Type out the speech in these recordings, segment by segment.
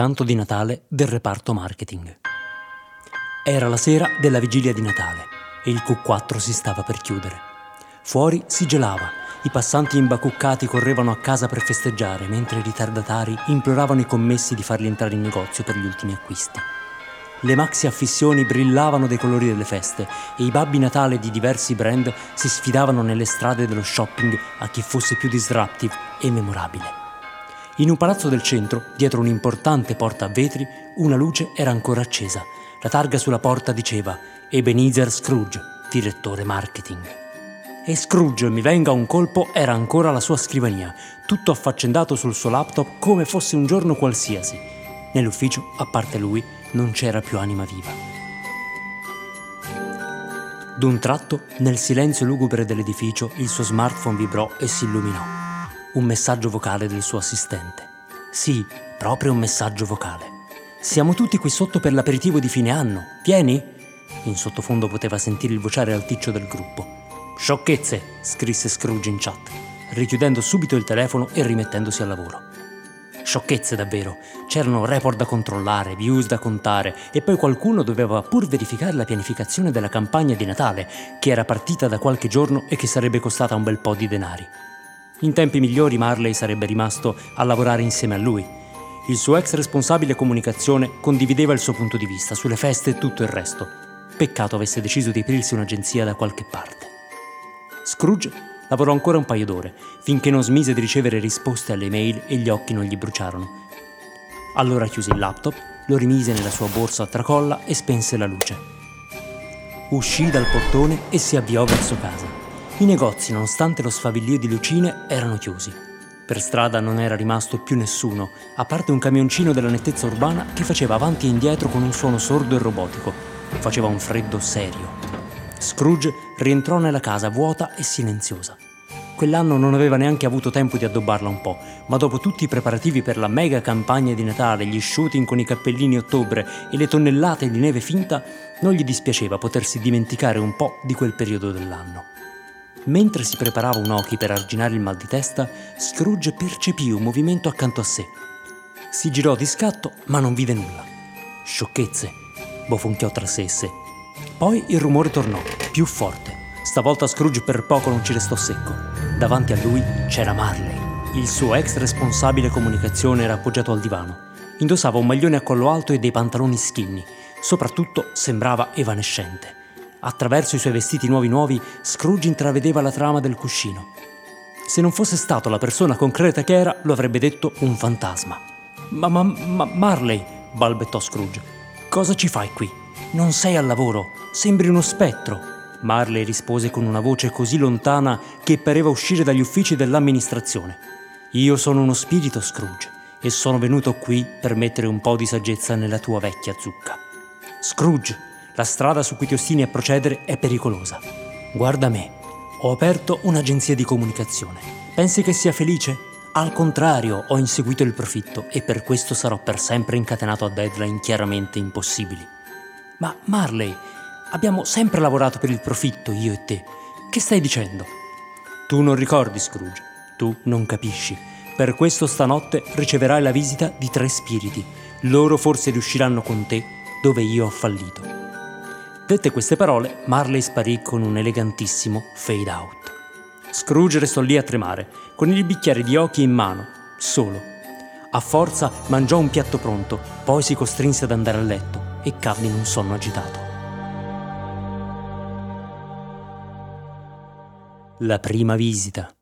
canto di Natale del reparto marketing. Era la sera della vigilia di Natale e il Q4 si stava per chiudere. Fuori si gelava, i passanti imbacuccati correvano a casa per festeggiare, mentre i ritardatari imploravano i commessi di farli entrare in negozio per gli ultimi acquisti. Le maxi affissioni brillavano dei colori delle feste e i babbi Natale di diversi brand si sfidavano nelle strade dello shopping a chi fosse più disruptive e memorabile. In un palazzo del centro, dietro un'importante porta a vetri, una luce era ancora accesa. La targa sulla porta diceva Ebenezer Scrooge, direttore marketing. E Scrooge, mi venga un colpo, era ancora alla sua scrivania, tutto affaccendato sul suo laptop come fosse un giorno qualsiasi. Nell'ufficio, a parte lui, non c'era più anima viva. D'un tratto, nel silenzio lugubre dell'edificio, il suo smartphone vibrò e si illuminò un messaggio vocale del suo assistente. Sì, proprio un messaggio vocale. Siamo tutti qui sotto per l'aperitivo di fine anno. Vieni? In sottofondo poteva sentire il vociare alticcio del gruppo. Sciocchezze, scrisse Scrooge in chat, richiudendo subito il telefono e rimettendosi al lavoro. Sciocchezze davvero. C'erano report da controllare, views da contare e poi qualcuno doveva pur verificare la pianificazione della campagna di Natale, che era partita da qualche giorno e che sarebbe costata un bel po' di denari. In tempi migliori Marley sarebbe rimasto a lavorare insieme a lui. Il suo ex responsabile comunicazione condivideva il suo punto di vista sulle feste e tutto il resto. Peccato avesse deciso di aprirsi un'agenzia da qualche parte. Scrooge lavorò ancora un paio d'ore, finché non smise di ricevere risposte alle mail e gli occhi non gli bruciarono. Allora chiuse il laptop, lo rimise nella sua borsa a tracolla e spense la luce. Uscì dal portone e si avviò verso casa. I negozi, nonostante lo sfavillio di lucine, erano chiusi. Per strada non era rimasto più nessuno, a parte un camioncino della nettezza urbana che faceva avanti e indietro con un suono sordo e robotico. Faceva un freddo serio. Scrooge rientrò nella casa vuota e silenziosa. Quell'anno non aveva neanche avuto tempo di addobbarla un po', ma dopo tutti i preparativi per la mega campagna di Natale, gli shooting con i cappellini ottobre e le tonnellate di neve finta, non gli dispiaceva potersi dimenticare un po' di quel periodo dell'anno. Mentre si preparava un occhi per arginare il mal di testa, Scrooge percepì un movimento accanto a sé. Si girò di scatto, ma non vide nulla. Sciocchezze, bofonchiò tra sé e sé. Poi il rumore tornò, più forte. Stavolta Scrooge per poco non ci restò secco. Davanti a lui c'era Marley. Il suo ex responsabile comunicazione era appoggiato al divano. Indossava un maglione a collo alto e dei pantaloni skinny. Soprattutto sembrava evanescente. Attraverso i suoi vestiti nuovi nuovi, Scrooge intravedeva la trama del cuscino. Se non fosse stato la persona concreta che era, lo avrebbe detto un fantasma. Ma, ma, ma Marley, balbettò Scrooge, cosa ci fai qui? Non sei al lavoro, sembri uno spettro. Marley rispose con una voce così lontana che pareva uscire dagli uffici dell'amministrazione. Io sono uno spirito, Scrooge, e sono venuto qui per mettere un po' di saggezza nella tua vecchia zucca. Scrooge, la strada su cui ti ostini a procedere è pericolosa. Guarda me, ho aperto un'agenzia di comunicazione. Pensi che sia felice? Al contrario, ho inseguito il profitto e per questo sarò per sempre incatenato a deadline chiaramente impossibili. Ma Marley, abbiamo sempre lavorato per il profitto, io e te. Che stai dicendo? Tu non ricordi, Scrooge. Tu non capisci. Per questo stanotte riceverai la visita di tre spiriti. Loro forse riusciranno con te dove io ho fallito. Dette queste parole, Marley sparì con un elegantissimo fade out. Scrooge restò lì a tremare, con il bicchiere di occhi in mano, solo. A forza mangiò un piatto pronto, poi si costrinse ad andare a letto e cadde in un sonno agitato. La prima visita.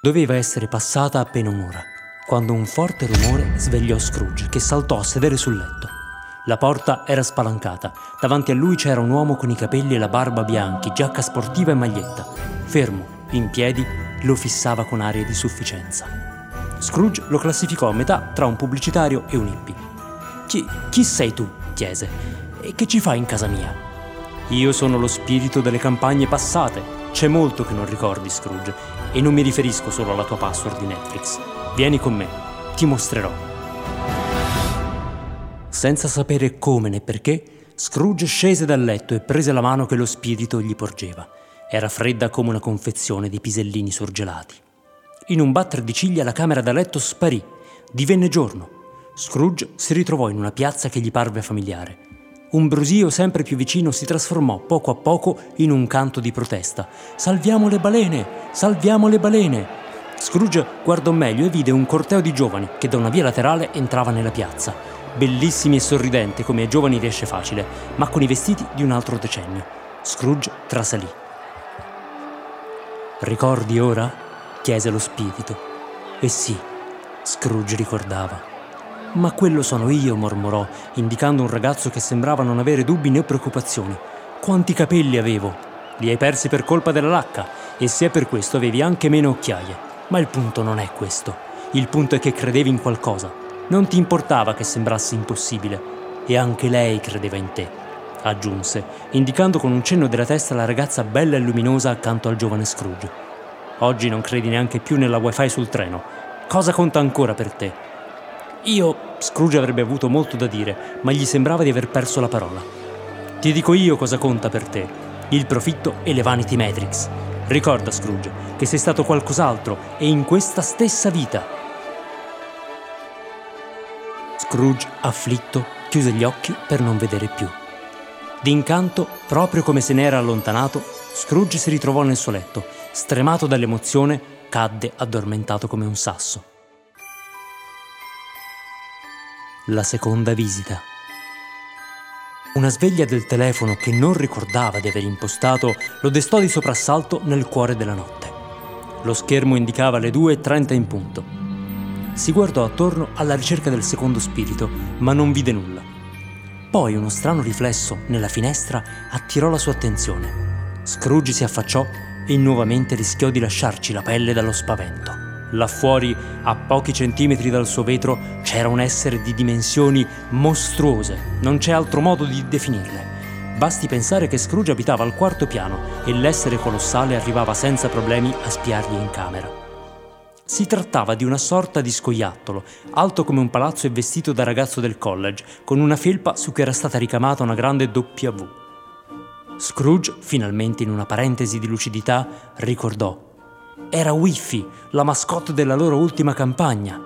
Doveva essere passata appena un'ora, quando un forte rumore svegliò Scrooge, che saltò a sedere sul letto. La porta era spalancata. Davanti a lui c'era un uomo con i capelli e la barba bianchi, giacca sportiva e maglietta. Fermo, in piedi, lo fissava con aria di sufficienza. Scrooge lo classificò a metà tra un pubblicitario e un hippie. Chi, chi sei tu? chiese. E che ci fai in casa mia? Io sono lo spirito delle campagne passate. C'è molto che non ricordi, Scrooge, e non mi riferisco solo alla tua password di Netflix. Vieni con me, ti mostrerò. Senza sapere come né perché, Scrooge scese dal letto e prese la mano che lo spirito gli porgeva. Era fredda come una confezione di pisellini surgelati. In un batter di ciglia la camera da letto sparì, divenne giorno. Scrooge si ritrovò in una piazza che gli parve familiare. Un brusio sempre più vicino si trasformò poco a poco in un canto di protesta. Salviamo le balene! Salviamo le balene! Scrooge guardò meglio e vide un corteo di giovani che da una via laterale entrava nella piazza, bellissimi e sorridenti come ai giovani riesce facile, ma con i vestiti di un altro decennio. Scrooge trasalì. Ricordi ora? chiese lo spirito. E sì, Scrooge ricordava. Ma quello sono io, mormorò, indicando un ragazzo che sembrava non avere dubbi né preoccupazioni. Quanti capelli avevo? Li hai persi per colpa della lacca e se è per questo avevi anche meno occhiaie. Ma il punto non è questo. Il punto è che credevi in qualcosa. Non ti importava che sembrasse impossibile. E anche lei credeva in te, aggiunse, indicando con un cenno della testa la ragazza bella e luminosa accanto al giovane Scrooge. Oggi non credi neanche più nella wifi sul treno. Cosa conta ancora per te? Io, Scrooge avrebbe avuto molto da dire, ma gli sembrava di aver perso la parola. Ti dico io cosa conta per te, il profitto e le vanity metrics. Ricorda, Scrooge, che sei stato qualcos'altro e in questa stessa vita. Scrooge, afflitto, chiuse gli occhi per non vedere più. D'incanto, proprio come se ne era allontanato, Scrooge si ritrovò nel suo letto, stremato dall'emozione, cadde addormentato come un sasso. La seconda visita. Una sveglia del telefono che non ricordava di aver impostato lo destò di soprassalto nel cuore della notte. Lo schermo indicava le 2.30 in punto. Si guardò attorno alla ricerca del secondo spirito, ma non vide nulla. Poi uno strano riflesso nella finestra attirò la sua attenzione. Scrooge si affacciò e nuovamente rischiò di lasciarci la pelle dallo spavento. Là fuori, a pochi centimetri dal suo vetro, c'era un essere di dimensioni mostruose, non c'è altro modo di definirle. Basti pensare che Scrooge abitava al quarto piano e l'essere colossale arrivava senza problemi a spiargli in camera. Si trattava di una sorta di scoiattolo, alto come un palazzo e vestito da ragazzo del college, con una felpa su cui era stata ricamata una grande W. Scrooge, finalmente in una parentesi di lucidità, ricordò era Wifi, la mascotte della loro ultima campagna.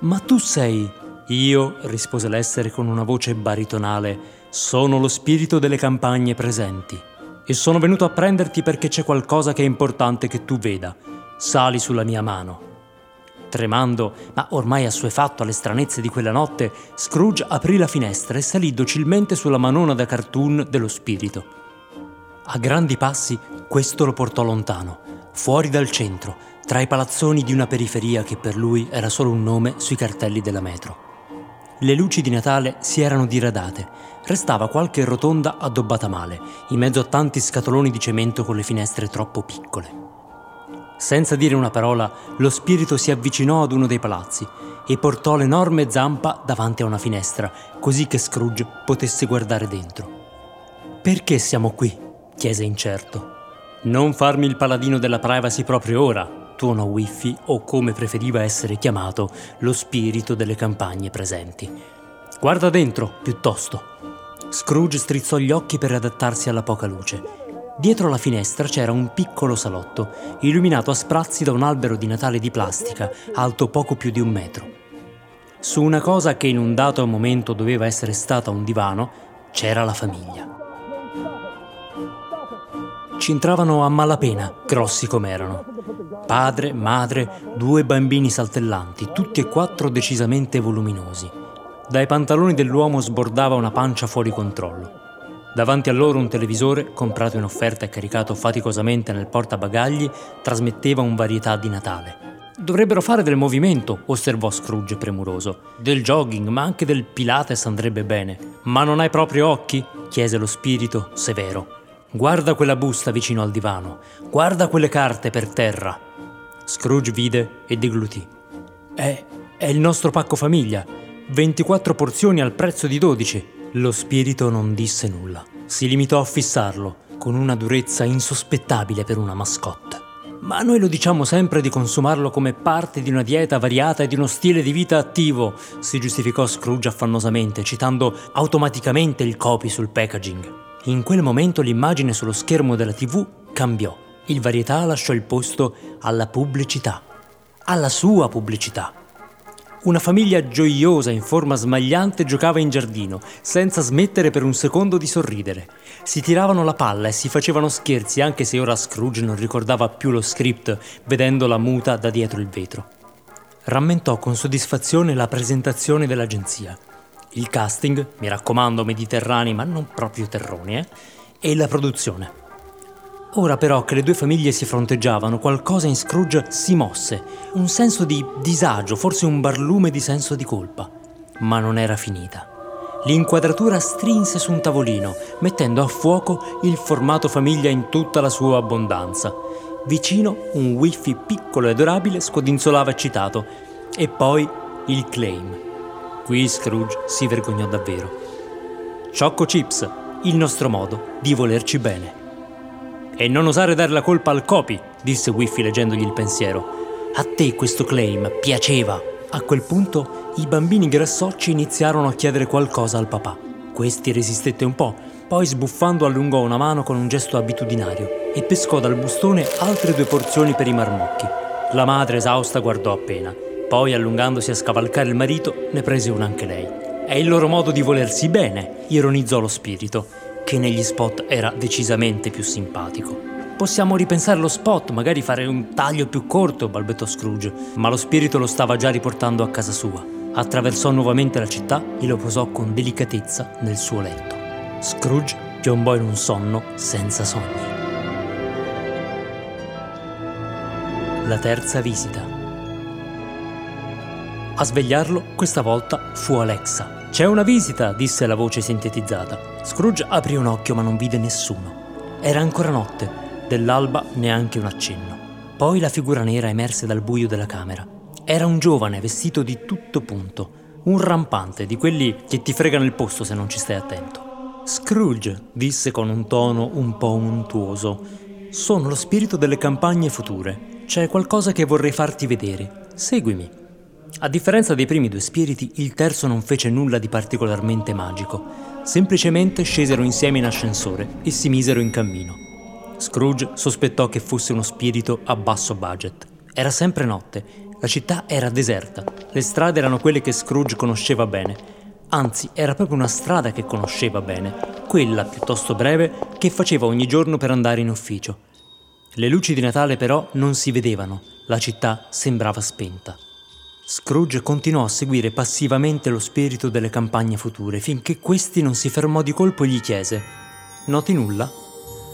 Ma tu sei... Io, rispose l'essere con una voce baritonale, sono lo spirito delle campagne presenti. E sono venuto a prenderti perché c'è qualcosa che è importante che tu veda. Sali sulla mia mano. Tremando, ma ormai assuefatto alle stranezze di quella notte, Scrooge aprì la finestra e salì docilmente sulla manona da cartoon dello spirito. A grandi passi questo lo portò lontano, fuori dal centro, tra i palazzoni di una periferia che per lui era solo un nome sui cartelli della metro. Le luci di Natale si erano diradate, restava qualche rotonda addobbata male, in mezzo a tanti scatoloni di cemento con le finestre troppo piccole. Senza dire una parola, lo spirito si avvicinò ad uno dei palazzi e portò l'enorme zampa davanti a una finestra, così che Scrooge potesse guardare dentro. Perché siamo qui? chiese incerto. Non farmi il paladino della privacy proprio ora, tuonò Wifi o come preferiva essere chiamato, lo spirito delle campagne presenti. Guarda dentro, piuttosto. Scrooge strizzò gli occhi per adattarsi alla poca luce. Dietro la finestra c'era un piccolo salotto, illuminato a sprazzi da un albero di Natale di plastica, alto poco più di un metro. Su una cosa che in un dato momento doveva essere stata un divano, c'era la famiglia. Ci entravano a malapena, grossi com'erano. Padre, madre, due bambini saltellanti, tutti e quattro decisamente voluminosi. Dai pantaloni dell'uomo sbordava una pancia fuori controllo. Davanti a loro un televisore, comprato in offerta e caricato faticosamente nel portabagagli, trasmetteva un varietà di Natale. Dovrebbero fare del movimento, osservò Scrooge premuroso. Del jogging, ma anche del Pilates andrebbe bene. Ma non hai proprio occhi? chiese lo spirito, severo. Guarda quella busta vicino al divano, guarda quelle carte per terra. Scrooge vide e deglutì. È, è il nostro pacco famiglia, 24 porzioni al prezzo di 12. Lo spirito non disse nulla. Si limitò a fissarlo, con una durezza insospettabile per una mascotte. Ma noi lo diciamo sempre di consumarlo come parte di una dieta variata e di uno stile di vita attivo, si giustificò Scrooge affannosamente, citando automaticamente il copy sul packaging. In quel momento l'immagine sullo schermo della TV cambiò. Il varietà lasciò il posto alla pubblicità, alla sua pubblicità. Una famiglia gioiosa in forma smagliante giocava in giardino, senza smettere per un secondo di sorridere. Si tiravano la palla e si facevano scherzi, anche se ora Scrooge non ricordava più lo script, vedendo la muta da dietro il vetro. Rammentò con soddisfazione la presentazione dell'agenzia. Il casting, mi raccomando, mediterranei ma non proprio terroni, eh? E la produzione. Ora però che le due famiglie si fronteggiavano, qualcosa in Scrooge si mosse, un senso di disagio, forse un barlume di senso di colpa. Ma non era finita. L'inquadratura strinse su un tavolino, mettendo a fuoco il formato famiglia in tutta la sua abbondanza. Vicino un wifi piccolo e adorabile scodinzolava eccitato. E poi il claim. Qui Scrooge si vergognò davvero. Choco Chips, il nostro modo di volerci bene. E non osare dare la colpa al Copi, disse Wiffy leggendogli il pensiero. A te questo claim piaceva. A quel punto i bambini grassocci iniziarono a chiedere qualcosa al papà. Questi resistette un po', poi sbuffando allungò una mano con un gesto abitudinario e pescò dal bustone altre due porzioni per i marmocchi. La madre esausta guardò appena, poi allungandosi a scavalcare il marito ne prese una anche lei. È il loro modo di volersi bene, ironizzò lo spirito che negli spot era decisamente più simpatico. Possiamo ripensare lo spot, magari fare un taglio più corto, balbettò Scrooge, ma lo spirito lo stava già riportando a casa sua. Attraversò nuovamente la città e lo posò con delicatezza nel suo letto. Scrooge piombò in un sonno senza sogni. La terza visita. A svegliarlo questa volta fu Alexa, c'è una visita, disse la voce sintetizzata. Scrooge aprì un occhio ma non vide nessuno. Era ancora notte, dell'alba neanche un accenno. Poi la figura nera emerse dal buio della camera. Era un giovane vestito di tutto punto, un rampante di quelli che ti fregano il posto se non ci stai attento. Scrooge, disse con un tono un po' untuoso, sono lo spirito delle campagne future. C'è qualcosa che vorrei farti vedere. Seguimi. A differenza dei primi due spiriti, il terzo non fece nulla di particolarmente magico. Semplicemente scesero insieme in ascensore e si misero in cammino. Scrooge sospettò che fosse uno spirito a basso budget. Era sempre notte, la città era deserta, le strade erano quelle che Scrooge conosceva bene. Anzi, era proprio una strada che conosceva bene, quella piuttosto breve che faceva ogni giorno per andare in ufficio. Le luci di Natale però non si vedevano, la città sembrava spenta. Scrooge continuò a seguire passivamente lo spirito delle campagne future finché questi non si fermò di colpo e gli chiese: Noti nulla?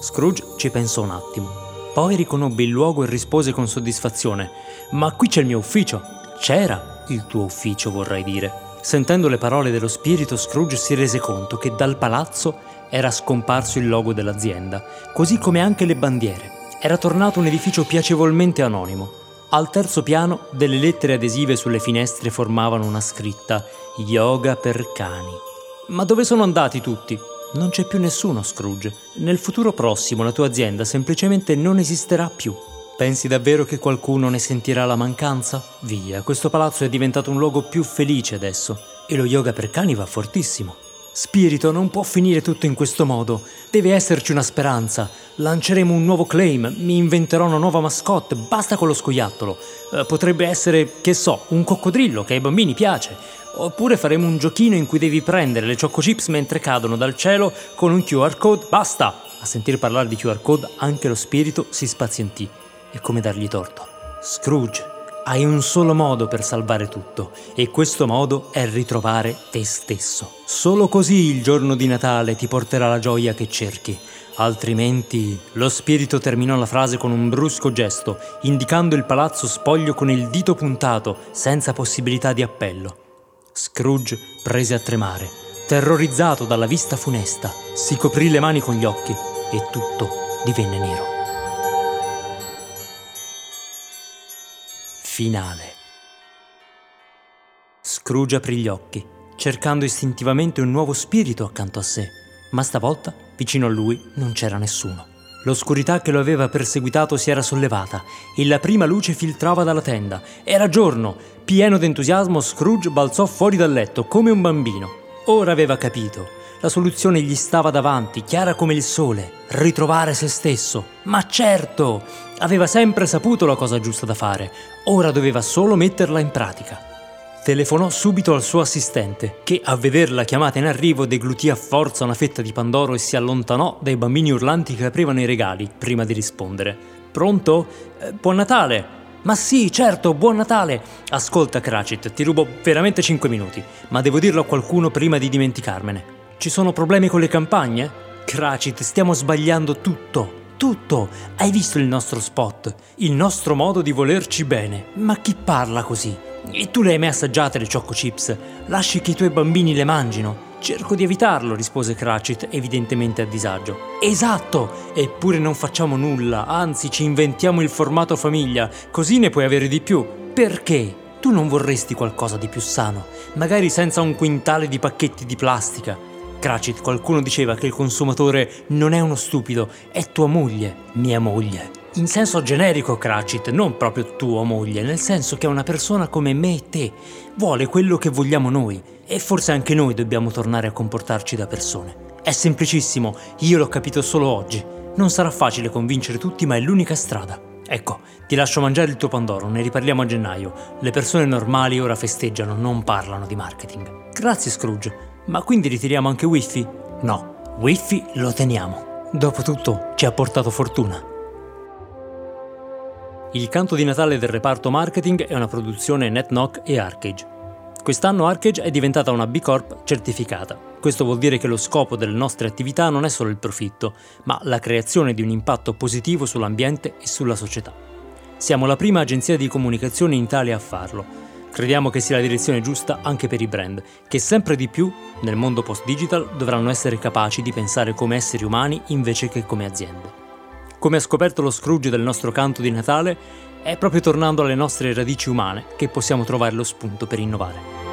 Scrooge ci pensò un attimo. Poi riconobbe il luogo e rispose con soddisfazione: Ma qui c'è il mio ufficio. C'era il tuo ufficio, vorrei dire. Sentendo le parole dello spirito, Scrooge si rese conto che dal palazzo era scomparso il logo dell'azienda, così come anche le bandiere. Era tornato un edificio piacevolmente anonimo. Al terzo piano delle lettere adesive sulle finestre formavano una scritta Yoga per cani. Ma dove sono andati tutti? Non c'è più nessuno, Scrooge. Nel futuro prossimo la tua azienda semplicemente non esisterà più. Pensi davvero che qualcuno ne sentirà la mancanza? Via, questo palazzo è diventato un luogo più felice adesso. E lo yoga per cani va fortissimo. Spirito, non può finire tutto in questo modo. Deve esserci una speranza. Lanceremo un nuovo claim, mi inventerò una nuova mascotte, basta con lo scoiattolo. Eh, potrebbe essere, che so, un coccodrillo che ai bambini piace. Oppure faremo un giochino in cui devi prendere le choco chips mentre cadono dal cielo con un QR code. Basta! A sentire parlare di QR code anche lo spirito si spazientì. E come dargli torto? Scrooge hai un solo modo per salvare tutto e questo modo è ritrovare te stesso. Solo così il giorno di Natale ti porterà la gioia che cerchi. Altrimenti lo spirito terminò la frase con un brusco gesto, indicando il palazzo spoglio con il dito puntato, senza possibilità di appello. Scrooge prese a tremare. Terrorizzato dalla vista funesta, si coprì le mani con gli occhi e tutto divenne nero. Finale. Scrooge aprì gli occhi, cercando istintivamente un nuovo spirito accanto a sé, ma stavolta, vicino a lui, non c'era nessuno. L'oscurità che lo aveva perseguitato si era sollevata e la prima luce filtrava dalla tenda. Era giorno! Pieno d'entusiasmo, Scrooge balzò fuori dal letto come un bambino. Ora aveva capito. La soluzione gli stava davanti, chiara come il sole. Ritrovare se stesso. Ma certo! Aveva sempre saputo la cosa giusta da fare. Ora doveva solo metterla in pratica. telefonò subito al suo assistente, che a veder la chiamata in arrivo deglutì a forza una fetta di pandoro e si allontanò dai bambini urlanti che aprivano i regali prima di rispondere. Pronto? Eh, buon Natale! Ma sì, certo, buon Natale! Ascolta, Cratchit, ti rubo veramente 5 minuti, ma devo dirlo a qualcuno prima di dimenticarmene. Ci sono problemi con le campagne? Cratchit, stiamo sbagliando tutto. Tutto! Hai visto il nostro spot? Il nostro modo di volerci bene. Ma chi parla così? E tu le hai mai assaggiate le Choco Chips? Lasci che i tuoi bambini le mangino? Cerco di evitarlo, rispose Cratchit, evidentemente a disagio. Esatto! Eppure non facciamo nulla, anzi ci inventiamo il formato famiglia, così ne puoi avere di più. Perché? Tu non vorresti qualcosa di più sano, magari senza un quintale di pacchetti di plastica. Cratchit, qualcuno diceva che il consumatore non è uno stupido, è tua moglie, mia moglie. In senso generico, Cratchit, non proprio tua moglie, nel senso che una persona come me e te, vuole quello che vogliamo noi e forse anche noi dobbiamo tornare a comportarci da persone. È semplicissimo, io l'ho capito solo oggi. Non sarà facile convincere tutti, ma è l'unica strada. Ecco, ti lascio mangiare il tuo Pandoro, ne riparliamo a gennaio. Le persone normali ora festeggiano, non parlano di marketing. Grazie Scrooge. Ma quindi ritiriamo anche Wifi? No, Wifi lo teniamo. Dopotutto ci ha portato fortuna. Il canto di Natale del reparto marketing è una produzione NetKnock e Arcage. Quest'anno Arcage è diventata una B Corp certificata. Questo vuol dire che lo scopo delle nostre attività non è solo il profitto, ma la creazione di un impatto positivo sull'ambiente e sulla società. Siamo la prima agenzia di comunicazione in Italia a farlo Crediamo che sia la direzione giusta anche per i brand, che sempre di più, nel mondo post-digital, dovranno essere capaci di pensare come esseri umani invece che come aziende. Come ha scoperto lo Scrooge del nostro canto di Natale, è proprio tornando alle nostre radici umane che possiamo trovare lo spunto per innovare.